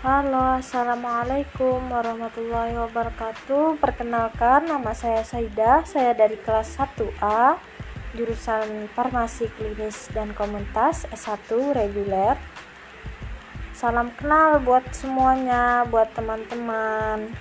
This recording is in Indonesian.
Halo, Assalamualaikum warahmatullahi wabarakatuh. Perkenalkan, nama saya Saida. Saya dari kelas 1A Jurusan Farmasi Klinis dan Komunitas S1 Reguler. Salam kenal buat semuanya, buat teman-teman.